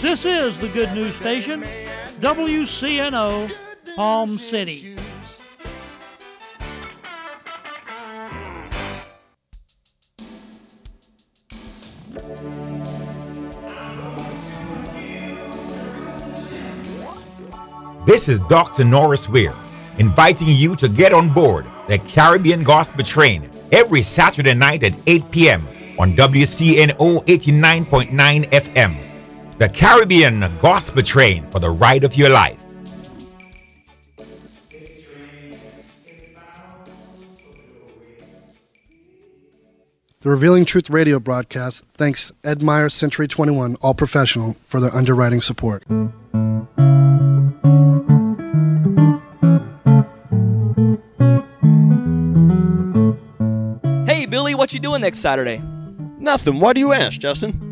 This is the Good News Station, WCNO, Palm City. This is Dr. Norris Weir, inviting you to get on board the Caribbean Gospel Train every Saturday night at 8 p.m. on WCNO 89.9 FM. The Caribbean Gospel Train for the ride of your life. The Revealing Truth radio broadcast thanks Ed Meyer Century 21 All Professional for their underwriting support. Hey, Billy, what you doing next Saturday? Nothing. Why do you ask, Justin?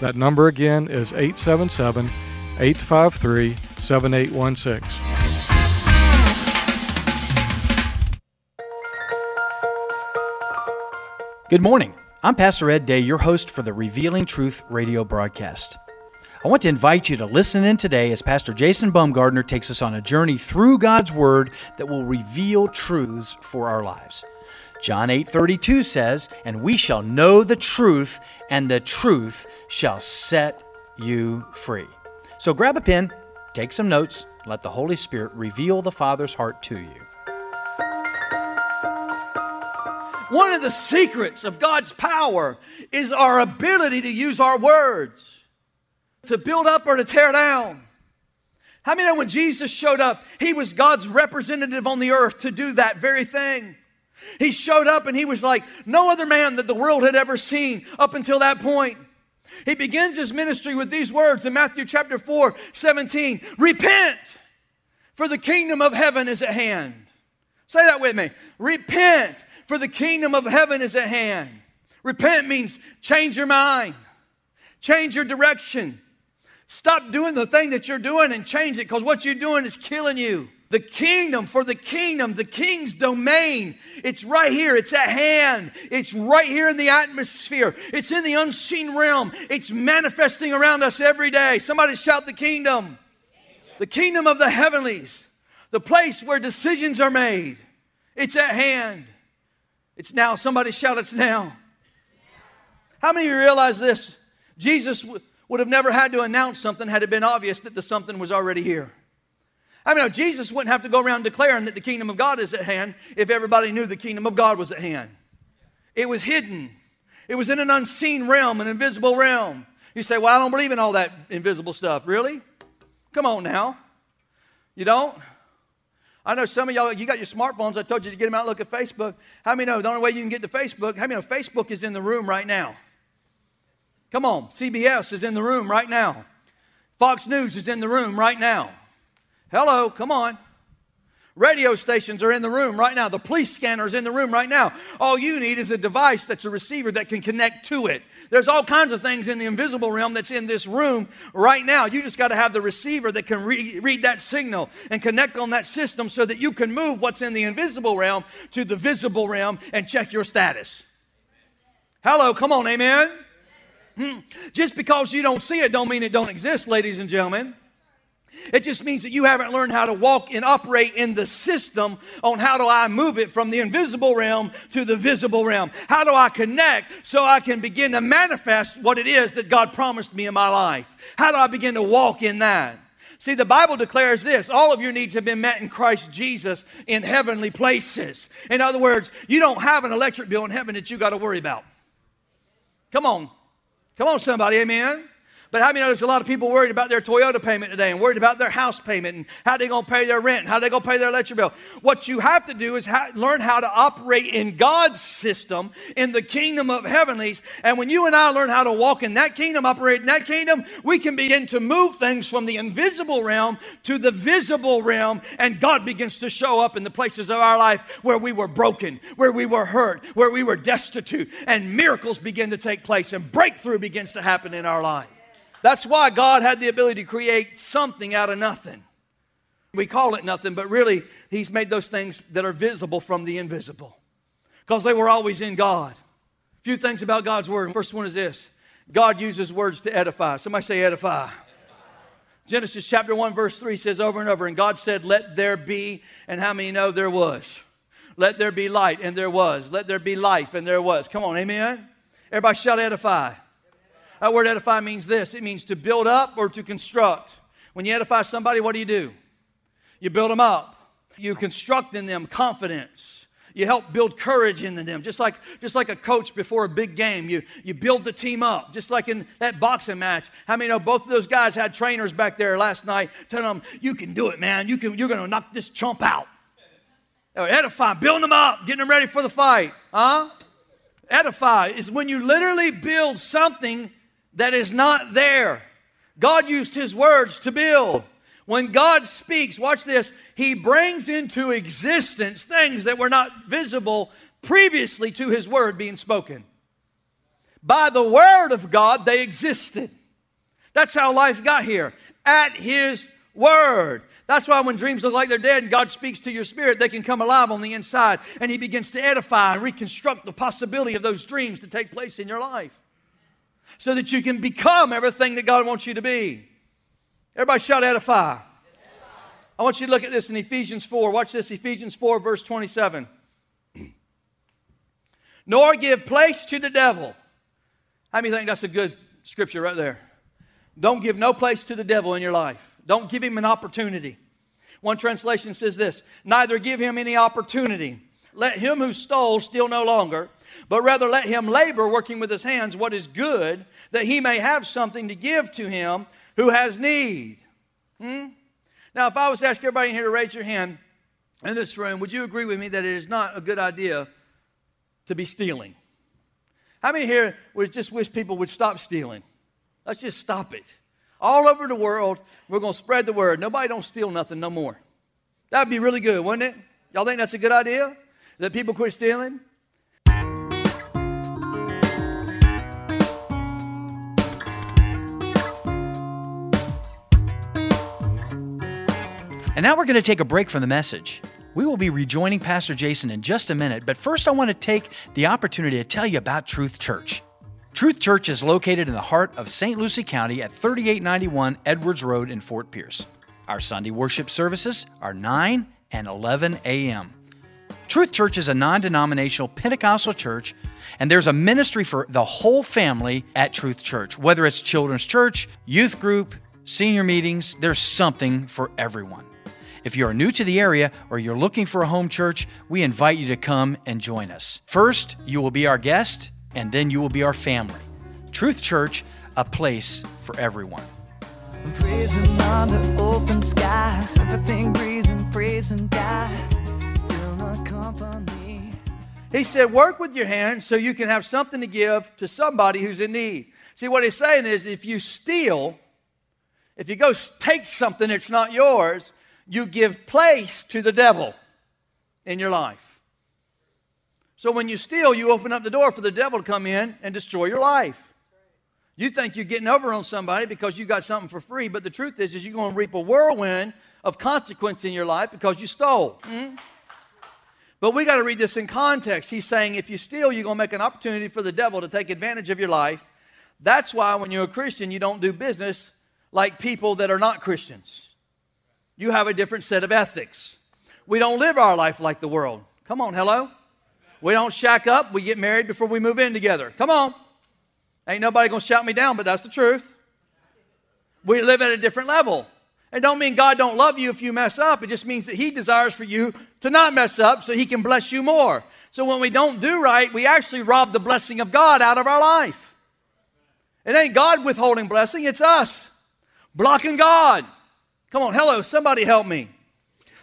That number again is 877 853 7816. Good morning. I'm Pastor Ed Day, your host for the Revealing Truth radio broadcast. I want to invite you to listen in today as Pastor Jason Baumgardner takes us on a journey through God's Word that will reveal truths for our lives. John 8:32 says, "And we shall know the truth, and the truth shall set you free." So grab a pen, take some notes, let the Holy Spirit reveal the Father's heart to you. One of the secrets of God's power is our ability to use our words to build up or to tear down. How many know when Jesus showed up, he was God's representative on the earth to do that very thing? He showed up and he was like no other man that the world had ever seen up until that point. He begins his ministry with these words in Matthew chapter 4 17 Repent, for the kingdom of heaven is at hand. Say that with me. Repent, for the kingdom of heaven is at hand. Repent means change your mind, change your direction. Stop doing the thing that you're doing and change it because what you're doing is killing you. The kingdom, for the kingdom, the king's domain, it's right here, it's at hand, it's right here in the atmosphere, it's in the unseen realm, it's manifesting around us every day. Somebody shout the kingdom. The kingdom of the heavenlies, the place where decisions are made, it's at hand. It's now. Somebody shout, it's now. How many of you realize this? Jesus w- would have never had to announce something had it been obvious that the something was already here. I mean, Jesus wouldn't have to go around declaring that the kingdom of God is at hand if everybody knew the kingdom of God was at hand. It was hidden, it was in an unseen realm, an invisible realm. You say, Well, I don't believe in all that invisible stuff. Really? Come on now. You don't? I know some of y'all, you got your smartphones. I told you to get them out and look at Facebook. How many know the only way you can get to Facebook? How many know Facebook is in the room right now? Come on, CBS is in the room right now. Fox News is in the room right now. Hello, come on. Radio stations are in the room right now. The police scanner is in the room right now. All you need is a device that's a receiver that can connect to it. There's all kinds of things in the invisible realm that's in this room right now. You just got to have the receiver that can re- read that signal and connect on that system so that you can move what's in the invisible realm to the visible realm and check your status. Hello, come on, amen. Hmm. Just because you don't see it don't mean it don't exist, ladies and gentlemen. It just means that you haven't learned how to walk and operate in the system on how do I move it from the invisible realm to the visible realm? How do I connect so I can begin to manifest what it is that God promised me in my life? How do I begin to walk in that? See, the Bible declares this all of your needs have been met in Christ Jesus in heavenly places. In other words, you don't have an electric bill in heaven that you got to worry about. Come on. Come on, somebody, amen. But how many know there's a lot of people worried about their Toyota payment today and worried about their house payment and how they're going to pay their rent how they're going to pay their electric bill? What you have to do is ha- learn how to operate in God's system in the kingdom of heavenlies. And when you and I learn how to walk in that kingdom, operate in that kingdom, we can begin to move things from the invisible realm to the visible realm. And God begins to show up in the places of our life where we were broken, where we were hurt, where we were destitute. And miracles begin to take place and breakthrough begins to happen in our life. That's why God had the ability to create something out of nothing. We call it nothing, but really, He's made those things that are visible from the invisible because they were always in God. A few things about God's Word. First one is this God uses words to edify. Somebody say, edify. Genesis chapter 1, verse 3 says over and over, and God said, Let there be, and how many know there was? Let there be light, and there was. Let there be life, and there was. Come on, amen? Everybody shout edify. That word edify means this it means to build up or to construct. When you edify somebody, what do you do? You build them up, you construct in them confidence. You help build courage in them, just like, just like a coach before a big game. You, you build the team up, just like in that boxing match. How many know both of those guys had trainers back there last night telling them, You can do it, man. You can, you're going to knock this chump out. Oh, edify, building them up, getting them ready for the fight. Huh? Edify is when you literally build something that is not there. God used His words to build. When God speaks, watch this, He brings into existence things that were not visible previously to His word being spoken. By the word of God, they existed. That's how life got here, at His word. That's why when dreams look like they're dead and God speaks to your spirit, they can come alive on the inside and He begins to edify and reconstruct the possibility of those dreams to take place in your life so that you can become everything that God wants you to be. Everybody shout edify. I want you to look at this in Ephesians 4. Watch this Ephesians 4, verse 27. Nor give place to the devil. How many think that's a good scripture right there? Don't give no place to the devil in your life. Don't give him an opportunity. One translation says this Neither give him any opportunity. Let him who stole steal no longer, but rather let him labor, working with his hands, what is good, that he may have something to give to him who has need. Hmm? Now, if I was to ask everybody in here to raise your hand in this room, would you agree with me that it is not a good idea to be stealing? How many here would just wish people would stop stealing? Let's just stop it. All over the world, we're going to spread the word. Nobody don't steal nothing no more. That'd be really good, wouldn't it? Y'all think that's a good idea? That people quit stealing? And now we're going to take a break from the message. We will be rejoining Pastor Jason in just a minute, but first I want to take the opportunity to tell you about Truth Church. Truth Church is located in the heart of St. Lucie County at 3891 Edwards Road in Fort Pierce. Our Sunday worship services are 9 and 11 a.m. Truth Church is a non denominational Pentecostal church, and there's a ministry for the whole family at Truth Church. Whether it's children's church, youth group, senior meetings, there's something for everyone. If you are new to the area or you're looking for a home church, we invite you to come and join us. First, you will be our guest, and then you will be our family. Truth Church, a place for everyone. Praising under open skies, everything breathing, praising God. He said, Work with your hands so you can have something to give to somebody who's in need. See, what he's saying is if you steal, if you go take something that's not yours, you give place to the devil in your life. So when you steal, you open up the door for the devil to come in and destroy your life. You think you're getting over on somebody because you got something for free, but the truth is, is you're going to reap a whirlwind of consequence in your life because you stole. Mm-hmm. But we got to read this in context. He's saying if you steal, you're going to make an opportunity for the devil to take advantage of your life. That's why when you're a Christian, you don't do business like people that are not Christians. You have a different set of ethics. We don't live our life like the world. Come on, hello? We don't shack up. We get married before we move in together. Come on. Ain't nobody gonna shout me down, but that's the truth. We live at a different level. It don't mean God don't love you if you mess up. It just means that He desires for you to not mess up so He can bless you more. So when we don't do right, we actually rob the blessing of God out of our life. It ain't God withholding blessing, it's us blocking God. Come on, hello, somebody help me.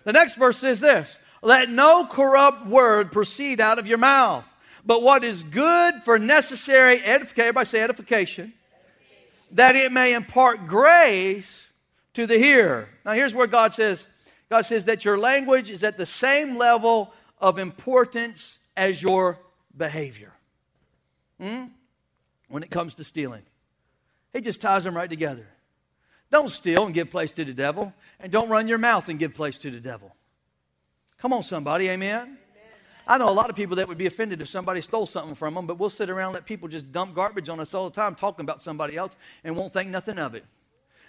The next verse says this Let no corrupt word proceed out of your mouth but what is good for necessary edification, everybody say edification, that it may impart grace to the hearer. Now, here's where God says, God says that your language is at the same level of importance as your behavior. Hmm? When it comes to stealing, He just ties them right together. Don't steal and give place to the devil, and don't run your mouth and give place to the devil. Come on, somebody, amen? I know a lot of people that would be offended if somebody stole something from them, but we'll sit around and let people just dump garbage on us all the time talking about somebody else and won't think nothing of it.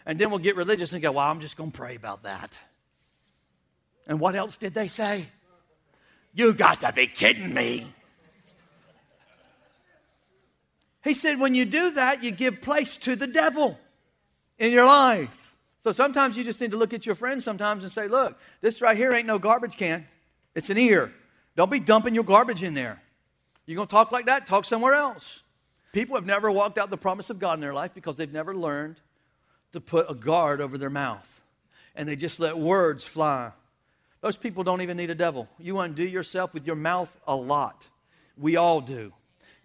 And then we'll get religious and go, well, I'm just going to pray about that. And what else did they say? You got to be kidding me. He said, when you do that, you give place to the devil in your life. So sometimes you just need to look at your friends sometimes and say, look, this right here ain't no garbage can, it's an ear. Don't be dumping your garbage in there. You're going to talk like that? Talk somewhere else. People have never walked out the promise of God in their life because they've never learned to put a guard over their mouth. And they just let words fly. Those people don't even need a devil. You undo yourself with your mouth a lot. We all do.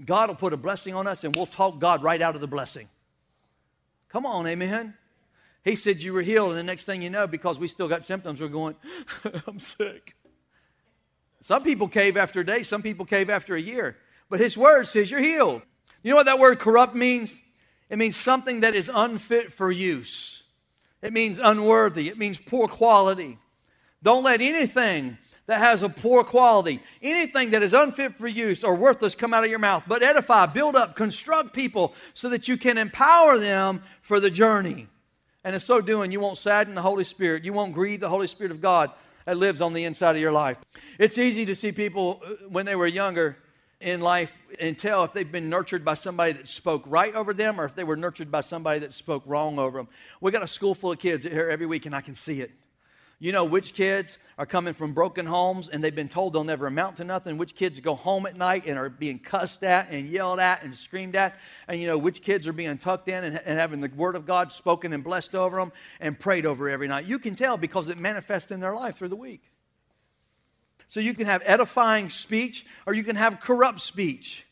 God will put a blessing on us and we'll talk God right out of the blessing. Come on, amen. He said you were healed, and the next thing you know, because we still got symptoms, we're going, I'm sick. Some people cave after a day, some people cave after a year. But his word says you're healed. You know what that word corrupt means? It means something that is unfit for use. It means unworthy. It means poor quality. Don't let anything that has a poor quality, anything that is unfit for use or worthless come out of your mouth, but edify, build up, construct people so that you can empower them for the journey. And in so doing, you won't sadden the Holy Spirit. You won't grieve the Holy Spirit of God that lives on the inside of your life. It's easy to see people uh, when they were younger in life and tell if they've been nurtured by somebody that spoke right over them or if they were nurtured by somebody that spoke wrong over them. We got a school full of kids here every week, and I can see it. You know which kids are coming from broken homes and they've been told they'll never amount to nothing, which kids go home at night and are being cussed at and yelled at and screamed at, and you know which kids are being tucked in and, and having the Word of God spoken and blessed over them and prayed over every night. You can tell because it manifests in their life through the week. So you can have edifying speech or you can have corrupt speech.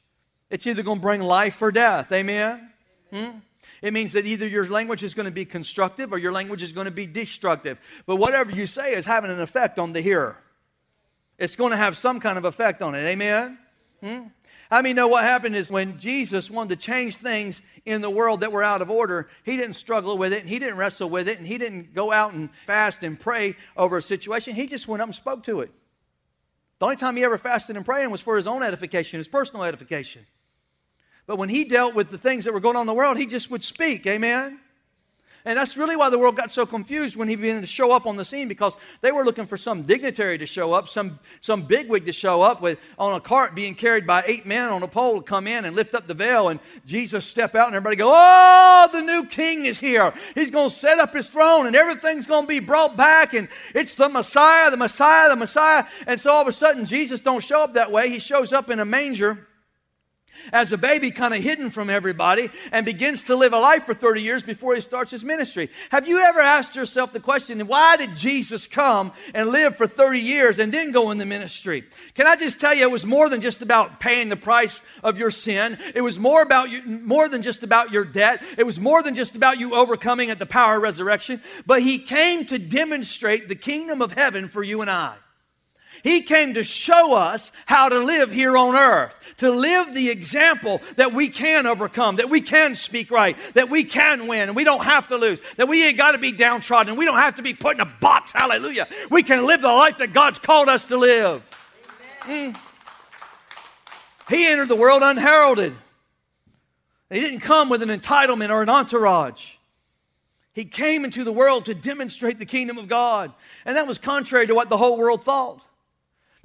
It's either going to bring life or death. Amen? Hmm? It means that either your language is going to be constructive or your language is going to be destructive. But whatever you say is having an effect on the hearer. It's going to have some kind of effect on it. Amen? Hmm? How many know what happened is when Jesus wanted to change things in the world that were out of order, he didn't struggle with it and he didn't wrestle with it and he didn't go out and fast and pray over a situation. He just went up and spoke to it. The only time he ever fasted and prayed was for his own edification, his personal edification. But when he dealt with the things that were going on in the world, he just would speak. Amen? And that's really why the world got so confused when he began to show up on the scene because they were looking for some dignitary to show up, some, some bigwig to show up with on a cart being carried by eight men on a pole to come in and lift up the veil. And Jesus step out and everybody go, Oh, the new king is here. He's going to set up his throne and everything's going to be brought back. And it's the Messiah, the Messiah, the Messiah. And so all of a sudden, Jesus don't show up that way. He shows up in a manger as a baby, kind of hidden from everybody, and begins to live a life for 30 years before he starts his ministry. Have you ever asked yourself the question, why did Jesus come and live for 30 years and then go in the ministry? Can I just tell you, it was more than just about paying the price of your sin. It was more about you, more than just about your debt. It was more than just about you overcoming at the power of resurrection. But he came to demonstrate the kingdom of heaven for you and I. He came to show us how to live here on earth, to live the example that we can overcome, that we can speak right, that we can win, and we don't have to lose, that we ain't got to be downtrodden, and we don't have to be put in a box. Hallelujah. We can live the life that God's called us to live. Mm. He entered the world unheralded. He didn't come with an entitlement or an entourage. He came into the world to demonstrate the kingdom of God. And that was contrary to what the whole world thought.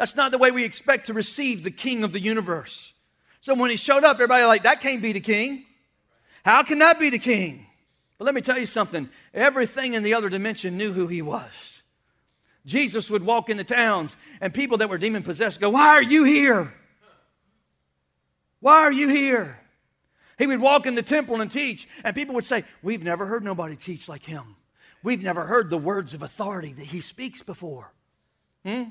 That's not the way we expect to receive the king of the universe. So when he showed up, everybody like, that can't be the king. How can that be the king? But let me tell you something. Everything in the other dimension knew who he was. Jesus would walk in the towns, and people that were demon possessed go, Why are you here? Why are you here? He would walk in the temple and teach, and people would say, We've never heard nobody teach like him. We've never heard the words of authority that he speaks before. Hmm?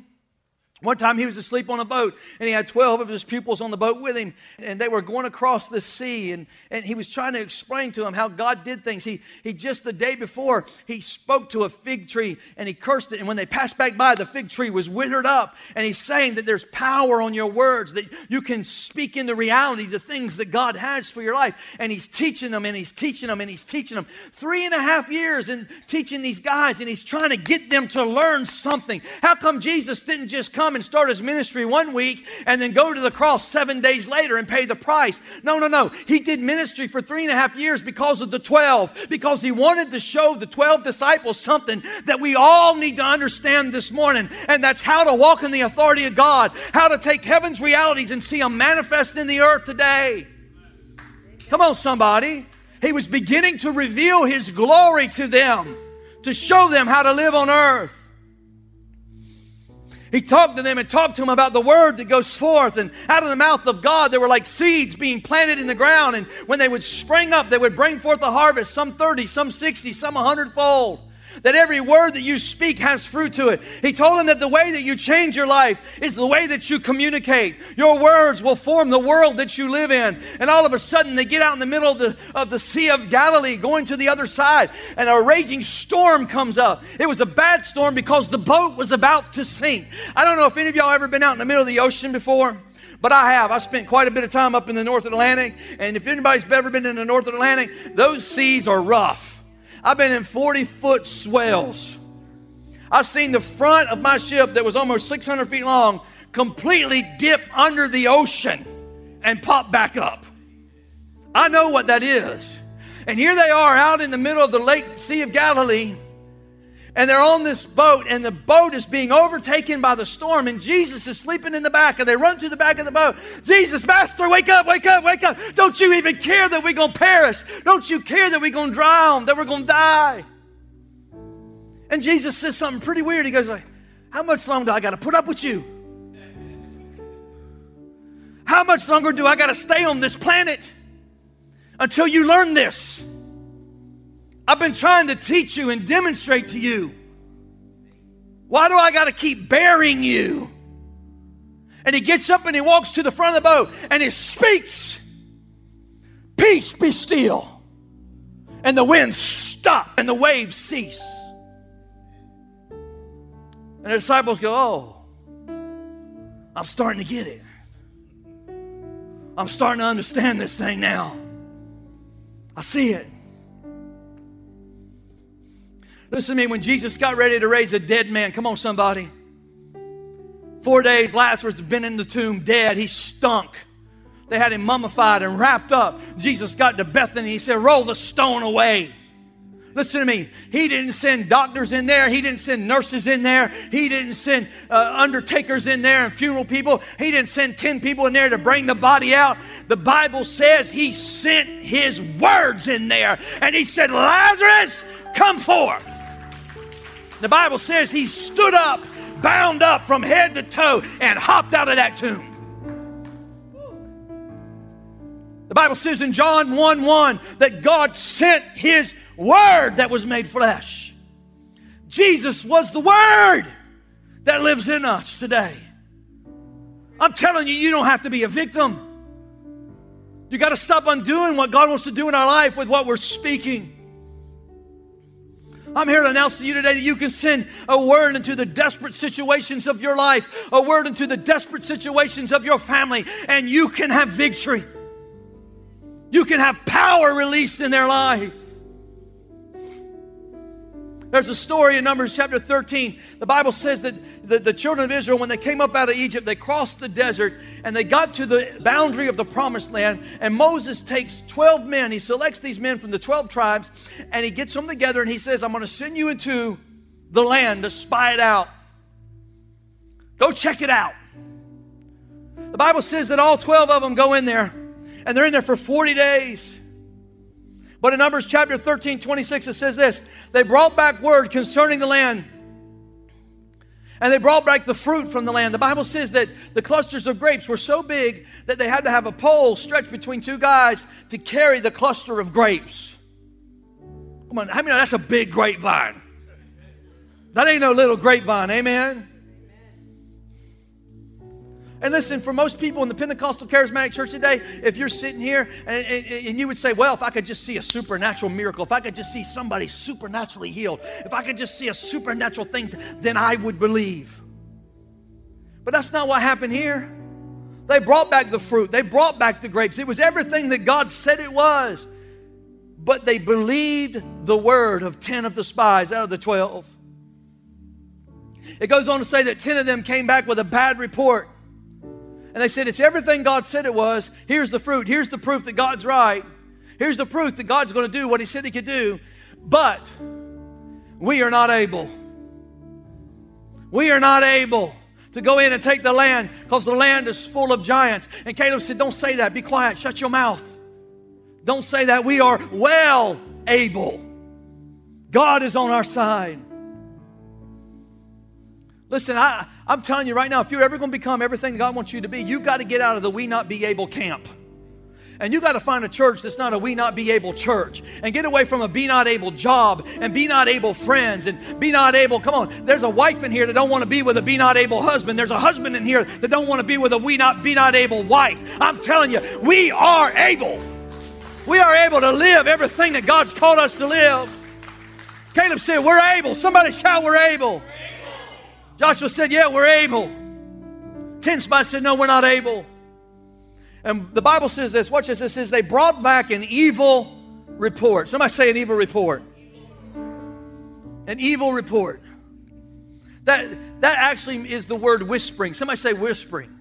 One time he was asleep on a boat and he had 12 of his pupils on the boat with him and they were going across the sea and, and he was trying to explain to them how God did things. He, he just the day before he spoke to a fig tree and he cursed it and when they passed back by the fig tree was withered up and he's saying that there's power on your words that you can speak into reality the things that God has for your life and he's teaching them and he's teaching them and he's teaching them three and a half years in teaching these guys and he's trying to get them to learn something. How come Jesus didn't just come come and start his ministry one week and then go to the cross seven days later and pay the price. No, no, no. He did ministry for three and a half years because of the 12, because he wanted to show the 12 disciples something that we all need to understand this morning, and that's how to walk in the authority of God, how to take heaven's realities and see them manifest in the earth today. Come on, somebody. He was beginning to reveal his glory to them, to show them how to live on earth. He talked to them and talked to them about the word that goes forth. And out of the mouth of God, there were like seeds being planted in the ground. And when they would spring up, they would bring forth a harvest, some 30, some 60, some 100 fold that every word that you speak has fruit to it. He told them that the way that you change your life is the way that you communicate. Your words will form the world that you live in. And all of a sudden, they get out in the middle of the, of the Sea of Galilee, going to the other side, and a raging storm comes up. It was a bad storm because the boat was about to sink. I don't know if any of y'all ever been out in the middle of the ocean before. But I have. I spent quite a bit of time up in the North Atlantic. And if anybody's ever been in the North Atlantic, those seas are rough. I've been in 40 foot swells. I've seen the front of my ship that was almost 600 feet long completely dip under the ocean and pop back up. I know what that is. And here they are out in the middle of the lake, Sea of Galilee and they're on this boat, and the boat is being overtaken by the storm, and Jesus is sleeping in the back, and they run to the back of the boat. Jesus, Master, wake up, wake up, wake up. Don't you even care that we're going to perish? Don't you care that we're going to drown, that we're going to die? And Jesus says something pretty weird. He goes like, how much longer do I got to put up with you? How much longer do I got to stay on this planet until you learn this? I've been trying to teach you and demonstrate to you. Why do I got to keep bearing you? And he gets up and he walks to the front of the boat and he speaks, Peace be still. And the winds stop and the waves cease. And the disciples go, Oh, I'm starting to get it. I'm starting to understand this thing now. I see it. Listen to me, when Jesus got ready to raise a dead man, come on, somebody. Four days, Lazarus had been in the tomb dead. He stunk. They had him mummified and wrapped up. Jesus got to Bethany. He said, Roll the stone away. Listen to me. He didn't send doctors in there. He didn't send nurses in there. He didn't send uh, undertakers in there and funeral people. He didn't send 10 people in there to bring the body out. The Bible says he sent his words in there and he said, Lazarus, come forth. The Bible says he stood up, bound up from head to toe, and hopped out of that tomb. The Bible says in John 1 1 that God sent his word that was made flesh. Jesus was the word that lives in us today. I'm telling you, you don't have to be a victim. You got to stop undoing what God wants to do in our life with what we're speaking. I'm here to announce to you today that you can send a word into the desperate situations of your life, a word into the desperate situations of your family, and you can have victory. You can have power released in their life. There's a story in Numbers chapter 13. The Bible says that the, the, children of Israel, when they came up out of Egypt, they crossed the desert and they got to the boundary of the promised land. And Moses takes 12 men. He selects these men from the 12 tribes and he gets them together and he says, I'm going to send you into the land to spy it out. Go check it out. The Bible says that all 12 of them go in there and they're in there for 40 days. But in Numbers chapter 13, 26, it says this They brought back word concerning the land. And they brought back the fruit from the land. The Bible says that the clusters of grapes were so big that they had to have a pole stretched between two guys to carry the cluster of grapes. Come on, how many know that's a big grapevine? That ain't no little grapevine, amen? And listen, for most people in the Pentecostal Charismatic Church today, if you're sitting here and, and, and, you would say, Well, if I could just see a supernatural miracle, if I could just see somebody supernaturally healed, if I could just see a supernatural thing, then I would believe. But that's not what happened here. They brought back the fruit, they brought back the grapes. It was everything that God said it was. But they believed the word of 10 of the spies out of the 12. It goes on to say that 10 of them came back with a bad report. And they said, It's everything God said it was. Here's the fruit. Here's the proof that God's right. Here's the proof that God's going to do what He said He could do. But we are not able. We are not able to go in and take the land because the land is full of giants. And Caleb said, Don't say that. Be quiet. Shut your mouth. Don't say that. We are well able. God is on our side. Listen, I, I'm telling you right now, if you're ever going to become everything God wants you to be, you've got to get out of the we not be able camp. And you got to find a church that's not a we not be able church and get away from a be not able job and be not able friends and be not able. Come on, there's a wife in here that don't want to be with a be not able husband. There's a husband in here that don't want to be with a we not be not able wife. I'm telling you, we are able. We are able to live everything that God's called us to live. Caleb said, We're able. Somebody shout, We're able. Joshua said, Yeah, we're able. Ten spies said, No, we're not able. And the Bible says this. Watch this. It says they brought back an evil report. Somebody say an evil report. An evil report. That, that actually is the word whispering. Somebody say whispering.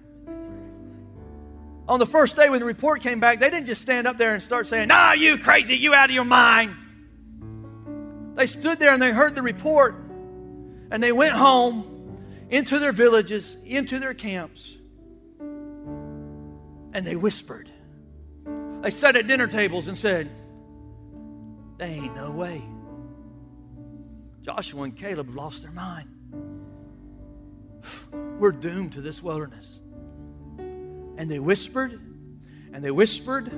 On the first day when the report came back, they didn't just stand up there and start saying, Nah, you crazy, you out of your mind. They stood there and they heard the report and they went home into their villages, into their camps, and they whispered. They sat at dinner tables and said, There ain't no way. Joshua and Caleb lost their mind. We're doomed to this wilderness. And they whispered, and they whispered,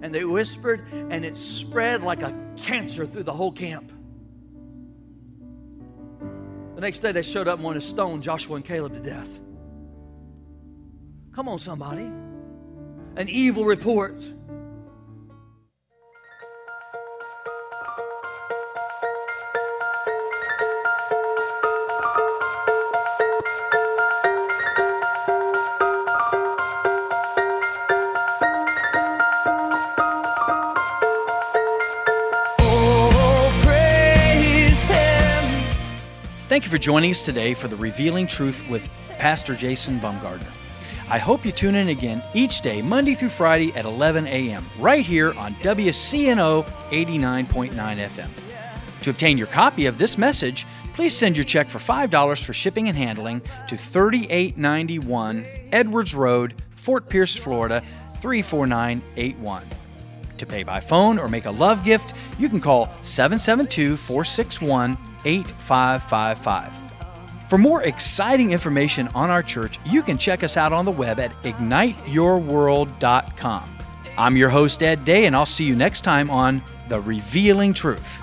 and they whispered, and it spread like a cancer through the whole camp. Next day they showed up and wanted to stone Joshua and Caleb to death. Come on, somebody. An evil report. Thank you for joining us today for the Revealing Truth with Pastor Jason Baumgardner. I hope you tune in again each day, Monday through Friday at 11 a.m., right here on WCNO 89.9 FM. To obtain your copy of this message, please send your check for $5 for shipping and handling to 3891 Edwards Road, Fort Pierce, Florida 34981. To pay by phone or make a love gift, you can call 772 461 8555. For more exciting information on our church, you can check us out on the web at igniteyourworld.com. I'm your host, Ed Day, and I'll see you next time on The Revealing Truth.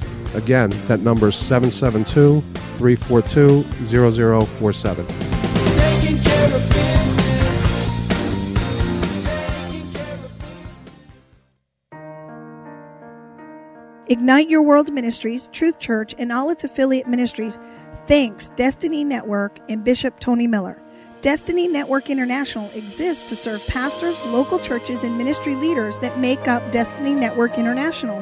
Again, that number is 772 342 0047. Taking care of business. Ignite Your World Ministries, Truth Church, and all its affiliate ministries thanks Destiny Network and Bishop Tony Miller. Destiny Network International exists to serve pastors, local churches, and ministry leaders that make up Destiny Network International.